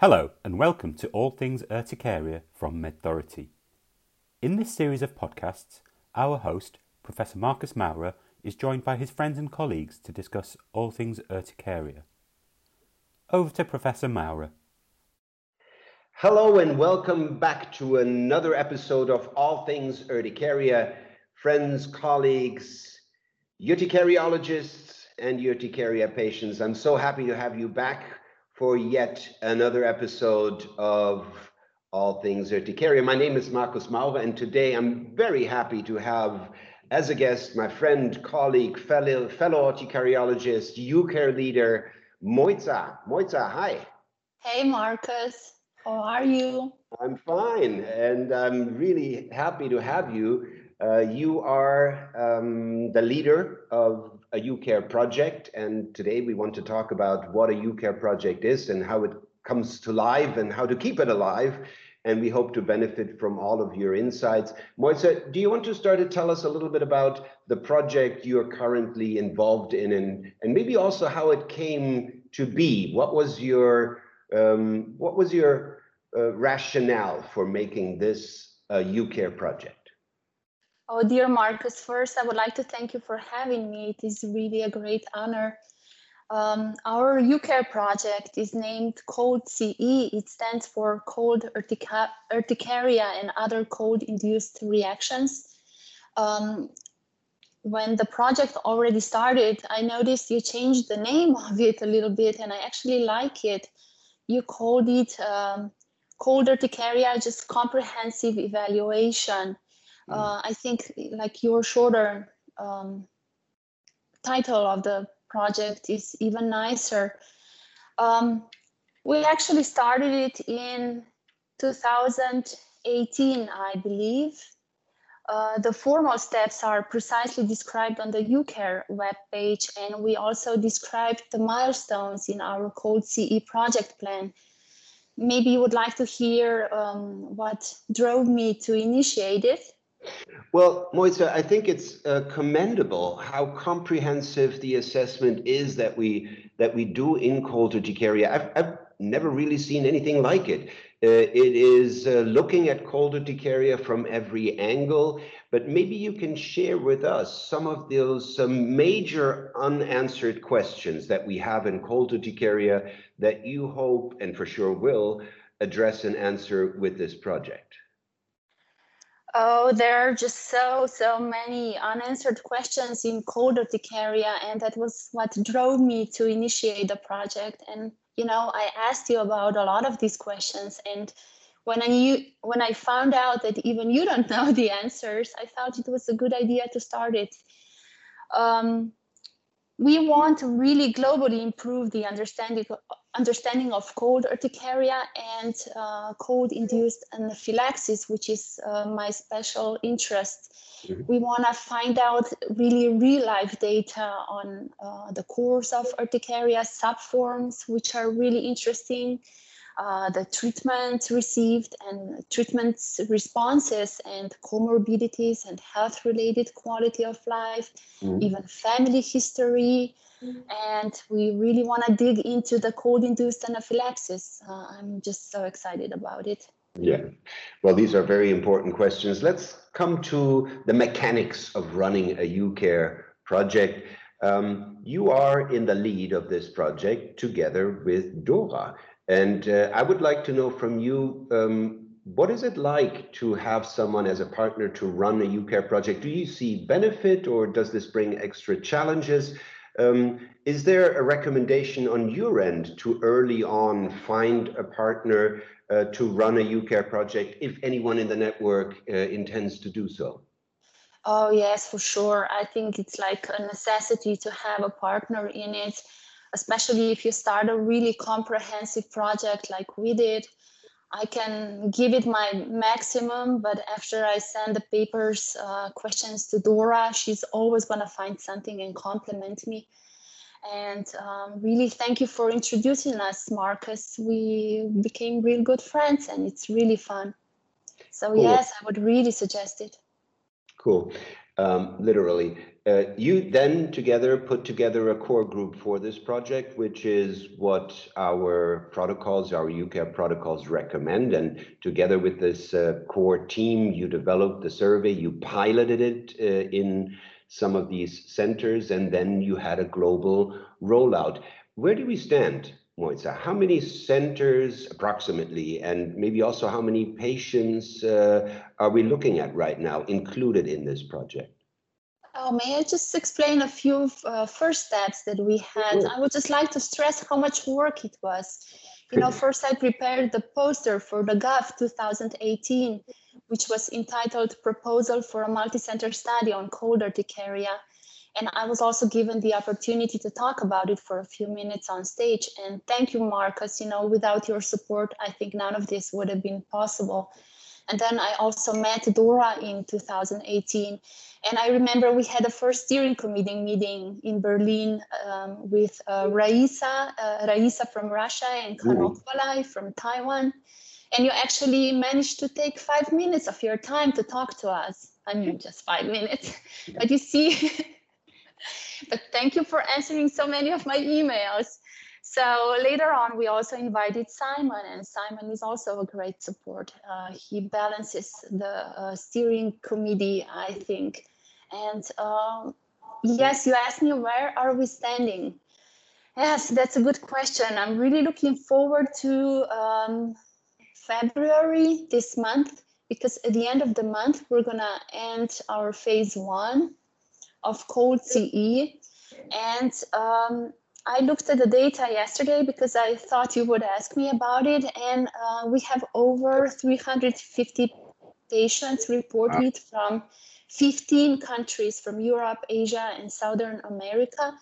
Hello and welcome to All Things Urticaria from MedThority. In this series of podcasts, our host, Professor Marcus Maurer, is joined by his friends and colleagues to discuss all things urticaria. Over to Professor Maurer. Hello and welcome back to another episode of All Things Urticaria. Friends, colleagues, urticariologists, and urticaria patients, I'm so happy to have you back for yet another episode of All Things Urticaria. My name is Marcus Maurer, and today I'm very happy to have as a guest my friend, colleague, fellow, fellow urticariologist, UCARE leader, Mojca. Mojca, hi. Hey, Marcus. How are you? I'm fine, and I'm really happy to have you. Uh, you are um, the leader of a UCARE project, and today we want to talk about what a UCARE project is and how it comes to life and how to keep it alive. And we hope to benefit from all of your insights. Mojca, do you want to start to tell us a little bit about the project you're currently involved in and, and maybe also how it came to be? What was your um, what was your uh, rationale for making this uh, UCARE project? Oh, dear Marcus, first I would like to thank you for having me. It is really a great honor. Um, our UCARE project is named COLD CE. It stands for cold urtica urticaria and other cold induced reactions. Um, when the project already started, I noticed you changed the name of it a little bit, and I actually like it. You called it um, cold urticaria, just comprehensive evaluation. Mm. uh, I think like your shorter um, title of the project is even nicer. Um, we actually started it in 2018, I believe. Uh, the formal steps are precisely described on the UCARE webpage, and we also described the milestones in our Cold CE project plan. Maybe you would like to hear um, what drove me to initiate it. Well, Moitza, I think it's uh, commendable how comprehensive the assessment is that we that we do in cold urticaria. I've, I've never really seen anything like it. Uh, it is uh, looking at cold urticaria from every angle, but maybe you can share with us some of those major unanswered questions that we have in cold urticaria that you hope and for sure will address and answer with this project. Oh, there are just so, so many unanswered questions in cold urticaria, and that was what drove me to initiate the project. And you know, I asked you about a lot of these questions, and when I knew, when I found out that even you don't know the answers, I thought it was a good idea to start it. Um, we want to really globally improve the understanding understanding of cold urticaria and uh, cold-induced anaphylaxis, which is uh, my special interest. Mm-hmm. We want to find out really real-life data on uh, the course of urticaria subforms, which are really interesting uh, the treatment received and treatment responses and comorbidities and health related quality of life, mm. even family history. Mm. And we really want to dig into the cold induced anaphylaxis. Uh, I'm just so excited about it. Yeah, well, these are very important questions. Let's come to the mechanics of running a UCARE project. Um, you are in the lead of this project together with Dora. And uh, I would like to know from you, um, what is it like to have someone as a partner to run a UCARE project? Do you see benefit or does this bring extra challenges? Um, is there a recommendation on your end to early on find a partner uh, to run a UCARE project if anyone in the network uh, intends to do so? Oh, yes, for sure. I think it's like a necessity to have a partner in it especially if you start a really comprehensive project like we did. I can give it my maximum, but after I send the papers, uh, questions to Dora, she's always going to find something and compliment me. And um, really, thank you for introducing us, Marcus. We became real good friends, and it's really fun. So, cool. yes, I would really suggest it. Cool. Um, literally. Uh, you then together put together a core group for this project, which is what our protocols, our UCARE protocols recommend. And together with this uh, core team, you developed the survey, you piloted it uh, in some of these centers, and then you had a global rollout. Where do we stand, Mojca? How many centers approximately, and maybe also how many patients uh, are we looking at right now included in this project? May I just explain a few uh, first steps that we had? I would just like to stress how much work it was. You know, first I prepared the poster for the GUF 2018, which was entitled Proposal for a Multi-Center Study on Cold Urticaria. And I was also given the opportunity to talk about it for a few minutes on stage. And thank you, Marcus. You know, without your support, I think none of this would have been possible. And then I also met Dora in 2018. And I remember we had a first steering committee meeting in Berlin um, with uh, Raisa, uh, Raisa from Russia and Karol from Taiwan. And you actually managed to take five minutes of your time to talk to us. I mean, just five minutes. But you see, but thank you for answering so many of my emails. So later on, we also invited Simon, and Simon is also a great support. Uh, he balances the uh, steering committee, I think. And um, yes, you asked me where are we standing? Yes, that's a good question. I'm really looking forward to um, February this month because at the end of the month, we're gonna end our phase one of Cold CE. And um, I looked at the data yesterday because I thought you would ask me about it, and uh, we have over 350 patients reported from 15 countries from Europe, Asia, and Southern America.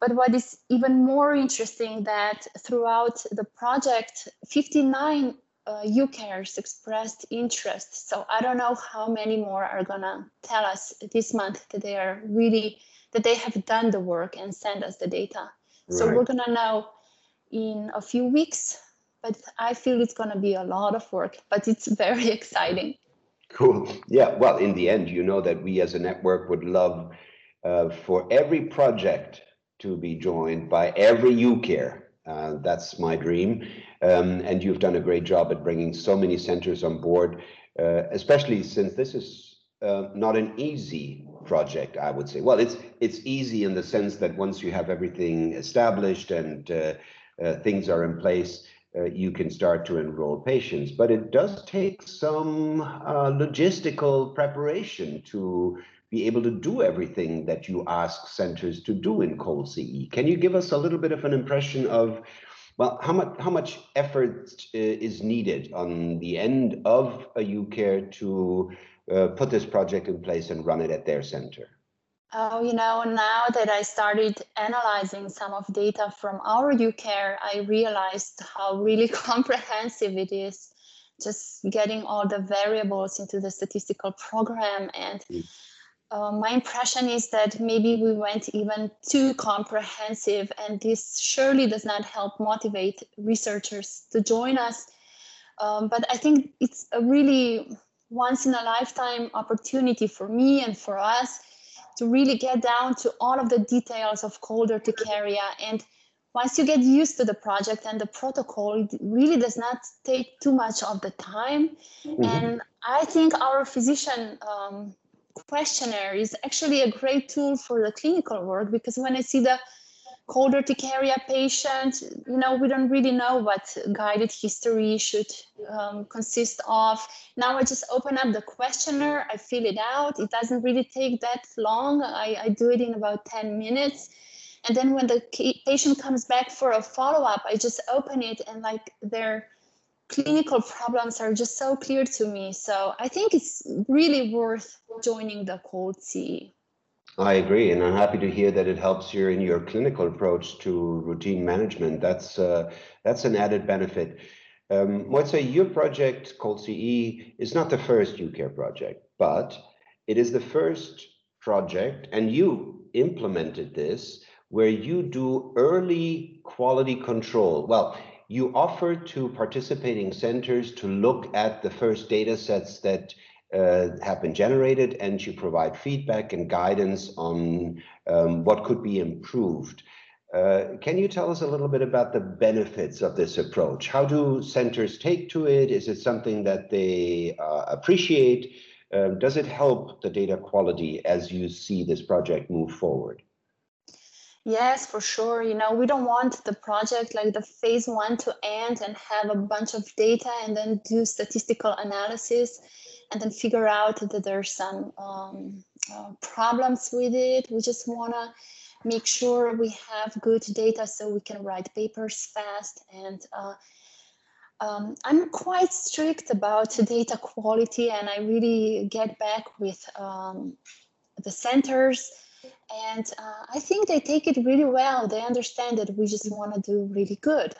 But what is even more interesting that throughout the project, 59 uh, UCARES expressed interest. So I don't know how many more are gonna tell us this month that they are really that they have done the work and send us the data. So we're gonna know in a few weeks, but I feel it's gonna be a lot of work, but it's very exciting. Cool. Yeah. Well, in the end, you know that we as a network would love uh, for every project to be joined by every UCARE. Uh, that's my dream. Um, and you've done a great job at bringing so many centers on board, uh, especially since this is uh, not an easy project, I would say. Well, it's it's easy in the sense that once you have everything established and uh, uh, things are in place, uh, you can start to enroll patients. But it does take some uh, logistical preparation to be able to do everything that you ask centers to do in cold CE. Can you give us a little bit of an impression of well, how much how much effort uh, is needed on the end of a UCARE to uh, put this project in place and run it at their center? Oh, you know, now that I started analyzing some of data from our UCARE, I realized how really comprehensive it is. Just getting all the variables into the statistical program. And mm. uh, my impression is that maybe we went even too comprehensive, and this surely does not help motivate researchers to join us. Um, but I think it's a really once in a lifetime opportunity for me and for us to really get down to all of the details of cold urticaria and once you get used to the project and the protocol it really does not take too much of the time mm-hmm. and i think our physician um, questionnaire is actually a great tool for the clinical work because when i see the cold urticaria patient, you know, we don't really know what guided history should um, consist of. Now I just open up the questionnaire, I fill it out. It doesn't really take that long. I, I do it in about 10 minutes. And then when the patient comes back for a follow-up, I just open it and like their clinical problems are just so clear to me. So I think it's really worth joining the cold CE. I agree, and I'm happy to hear that it helps you in your clinical approach to routine management. That's uh, that's an added benefit. Um, say your project Cold CE is not the first UCARE project, but it is the first project, and you implemented this where you do early quality control. Well, you offer to participating centers to look at the first data sets that uh, have been generated and you provide feedback and guidance on um, what could be improved. Uh, can you tell us a little bit about the benefits of this approach? How do centers take to it? Is it something that they uh, appreciate? Um, does it help the data quality as you see this project move forward? Yes, for sure. You know, we don't want the project like the phase one to end and have a bunch of data and then do statistical analysis and then figure out that there's some um, uh, problems with it. We just want to make sure we have good data so we can write papers fast and uh, um, I'm quite strict about data quality and I really get back with um, the centers and uh, I think they take it really well. They understand that we just want to do really good.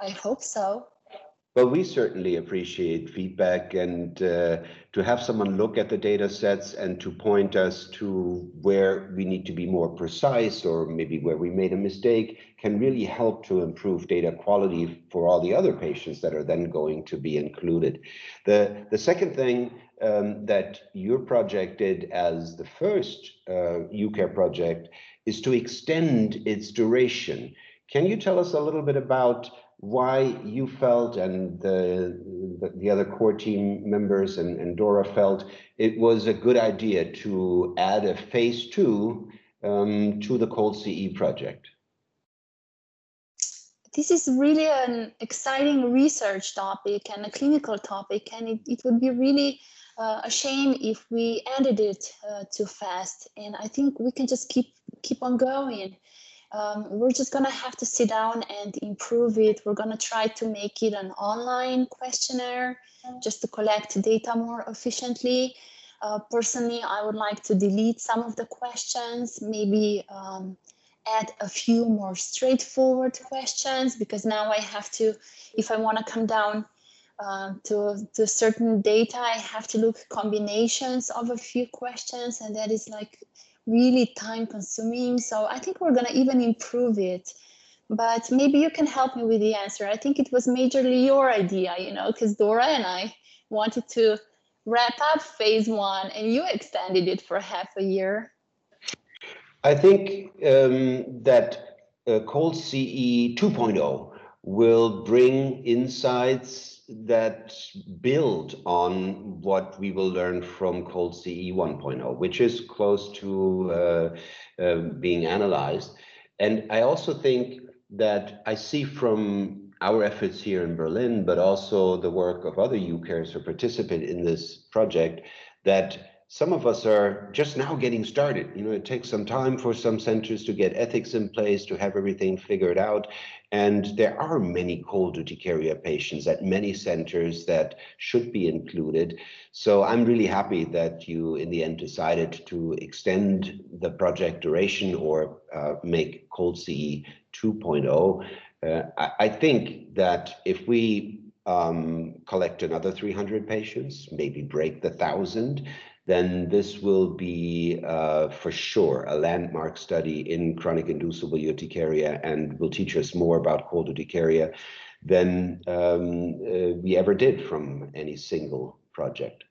I hope so. Well, we certainly appreciate feedback and uh, to have someone look at the data sets and to point us to where we need to be more precise or maybe where we made a mistake can really help to improve data quality for all the other patients that are then going to be included. The, the second thing um, that your project did as the first uh, UCARE project is to extend its duration. Can you tell us a little bit about why you felt and the, the, the other core team members and, and, Dora felt it was a good idea to add a phase two um, to the Cold CE project? This is really an exciting research topic and a clinical topic, and it, it would be really uh, a shame if we ended it uh, too fast. And I think we can just keep keep on going um, we're just gonna have to sit down and improve it. We're gonna try to make it an online questionnaire just to collect data more efficiently. Uh, personally, I would like to delete some of the questions, maybe um, add a few more straightforward questions because now I have to, if I want to come down uh, to, to certain data, I have to look combinations of a few questions and that is like really time consuming. So I think we're going to even improve it. But maybe you can help me with the answer. I think it was majorly your idea, you know, because Dora and I wanted to wrap up phase one and you extended it for half a year. I think um, that uh, Cold CE 2.0 will bring insights that build on what we will learn from Cold CE 1.0, which is close to uh, uh, being analyzed. And I also think that I see from our efforts here in Berlin, but also the work of other UCARES who participate in this project, that some of us are just now getting started. You know, it takes some time for some centers to get ethics in place, to have everything figured out. And there are many cold duty urticaria patients at many centers that should be included. So I'm really happy that you, in the end, decided to extend the project duration or uh, make Cold CE 2.0. Uh, I, I think that if we um, collect another 300 patients, maybe break the thousand, then this will be uh, for sure a landmark study in chronic inducible urticaria and will teach us more about cold urticaria than um, uh, we ever did from any single project.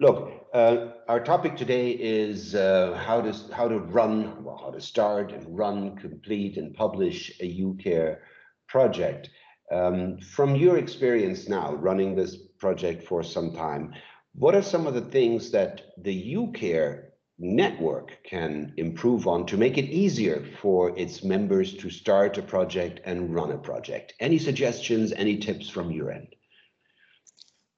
Look, uh, our topic today is uh, how to how to run, well, how to start and run, complete, and publish a UCARE project. Um, from your experience now, running this project for some time, what are some of the things that the UCARE network can improve on to make it easier for its members to start a project and run a project? Any suggestions, any tips from your end?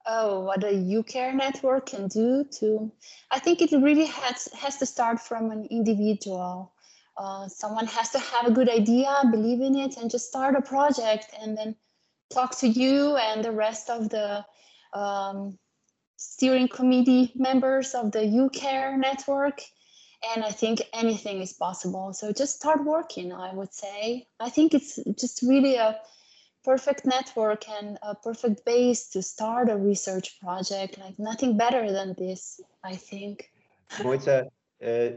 Oh, what a UCARE network can do to, I think it really has, has to start from an individual. Uh, someone has to have a good idea, believe in it, and just start a project and then talk to you and the rest of the um, steering committee members of the UCARE network. And I think anything is possible. So just start working, I would say. I think it's just really a perfect network and a perfect base to start a research project. Like nothing better than this, I think. Mojca, uh,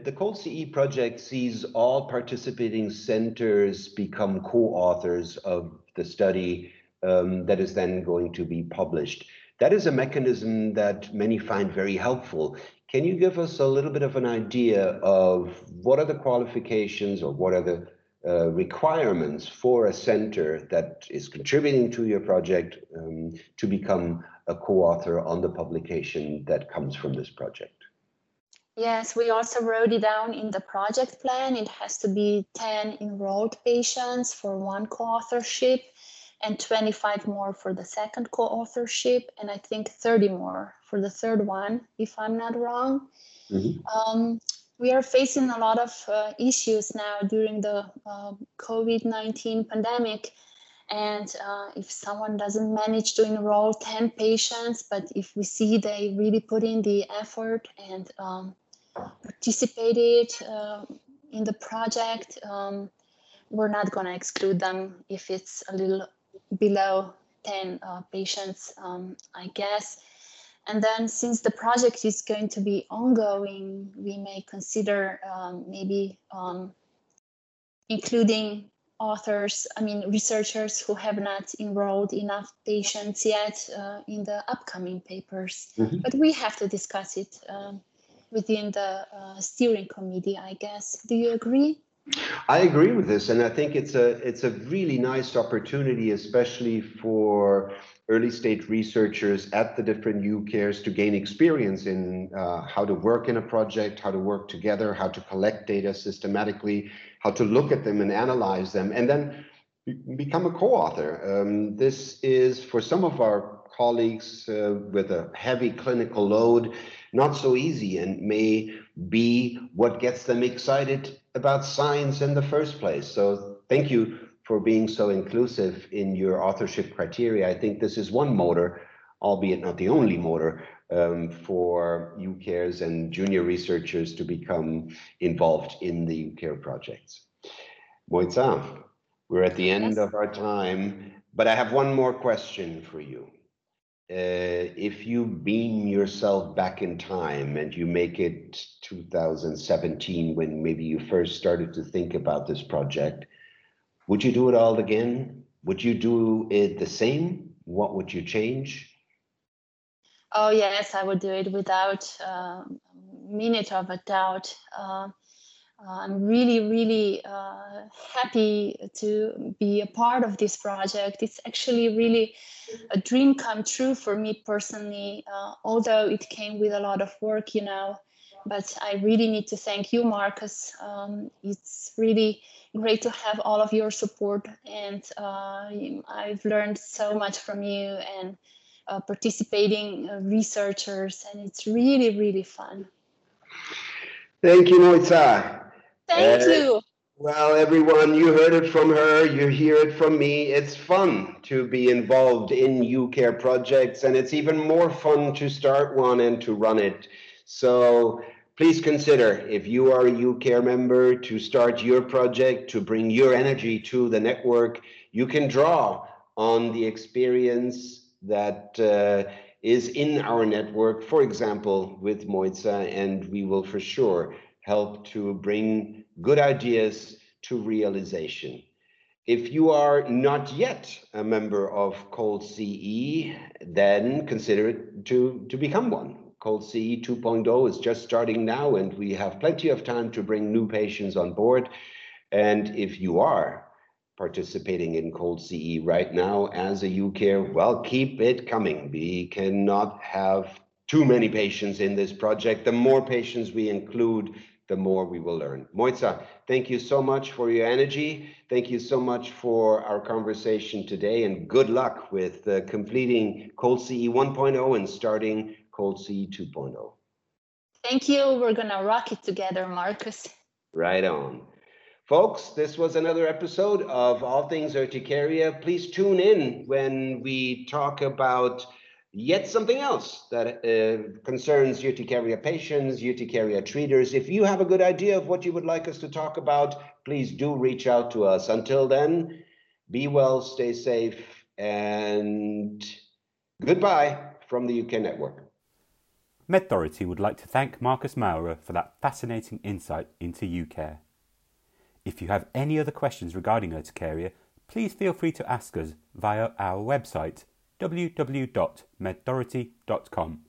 the Cold CE project sees all participating centers become co-authors of the study um, that is then going to be published. That is a mechanism that many find very helpful. Can you give us a little bit of an idea of what are the qualifications or what are the uh, requirements for a center that is contributing to your project um, to become a co-author on the publication that comes from this project? Yes, we also wrote it down in the project plan. It has to be 10 enrolled patients for one co-authorship and 25 more for the second co-authorship and I think 30 more for the third one, if I'm not wrong. Mm-hmm. Um, we are facing a lot of uh, issues now during the uh, COVID-19 pandemic. And uh, if someone doesn't manage to enroll 10 patients, but if we see they really put in the effort and um, participated uh, in the project, um, we're not going to exclude them if it's a little below 10 uh, patients, um, I guess. And then since the project is going to be ongoing, we may consider um, maybe um, including authors, I mean, researchers who have not enrolled enough patients yet uh, in the upcoming papers. Mm-hmm. But we have to discuss it um, within the uh, steering committee, I guess. Do you agree? I agree with this, and I think it's a it's a really nice opportunity, especially for early stage researchers at the different UCARES to gain experience in uh, how to work in a project, how to work together, how to collect data systematically, how to look at them and analyze them, and then become a co-author. Um, this is for some of our colleagues uh, with a heavy clinical load, not so easy, and may be what gets them excited about science in the first place. So thank you for being so inclusive in your authorship criteria. I think this is one motor, albeit not the only motor, um, for UCARES and junior researchers to become involved in the UCARE projects. Mojca, we're at the end yes. of our time, but I have one more question for you. Uh, if you beam yourself back in time and you make it 2017 when maybe you first started to think about this project, would you do it all again? Would you do it the same? What would you change? Oh yes, I would do it without a uh, minute of a doubt. Uh, uh, I'm really, really uh, happy to be a part of this project. It's actually really a dream come true for me personally, uh, although it came with a lot of work, you know. But I really need to thank you, Marcus. Um, it's really great to have all of your support, and uh, I've learned so much from you and uh, participating uh, researchers, and it's really, really fun. Thank you, Mojca. Thank uh, you. Well, everyone, you heard it from her, you hear it from me. It's fun to be involved in UCARE projects, and it's even more fun to start one and to run it. So please consider if you are a UCARE member to start your project, to bring your energy to the network, you can draw on the experience that uh, is in our network, for example, with Mojca, and we will for sure help to bring good ideas to realization. If you are not yet a member of Cold CE, then consider it to, to become one. Cold CE 2.0 is just starting now, and we have plenty of time to bring new patients on board. And if you are participating in Cold CE right now as a UCARE, well, keep it coming. We cannot have too many patients in this project. The more patients we include, the more we will learn. Mojca, thank you so much for your energy. Thank you so much for our conversation today, and good luck with uh, completing Cold CE 1.0 and starting Cold CE 2.0. Thank you. We're going to rock it together, Marcus. Right on. Folks, this was another episode of All Things Urticaria. Please tune in when we talk about Yet something else that uh, concerns urticaria patients, urticaria treaters. If you have a good idea of what you would like us to talk about, please do reach out to us. Until then, be well, stay safe, and goodbye from the UCARE Network. MedThority would like to thank Marcus Maurer for that fascinating insight into UCare. If you have any other questions regarding urticaria, please feel free to ask us via our website www.medthority.com.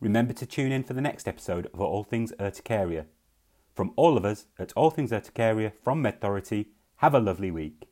Remember to tune in for the next episode of All Things Urticaria. From all of us at All Things Urticaria from MedThority, have a lovely week.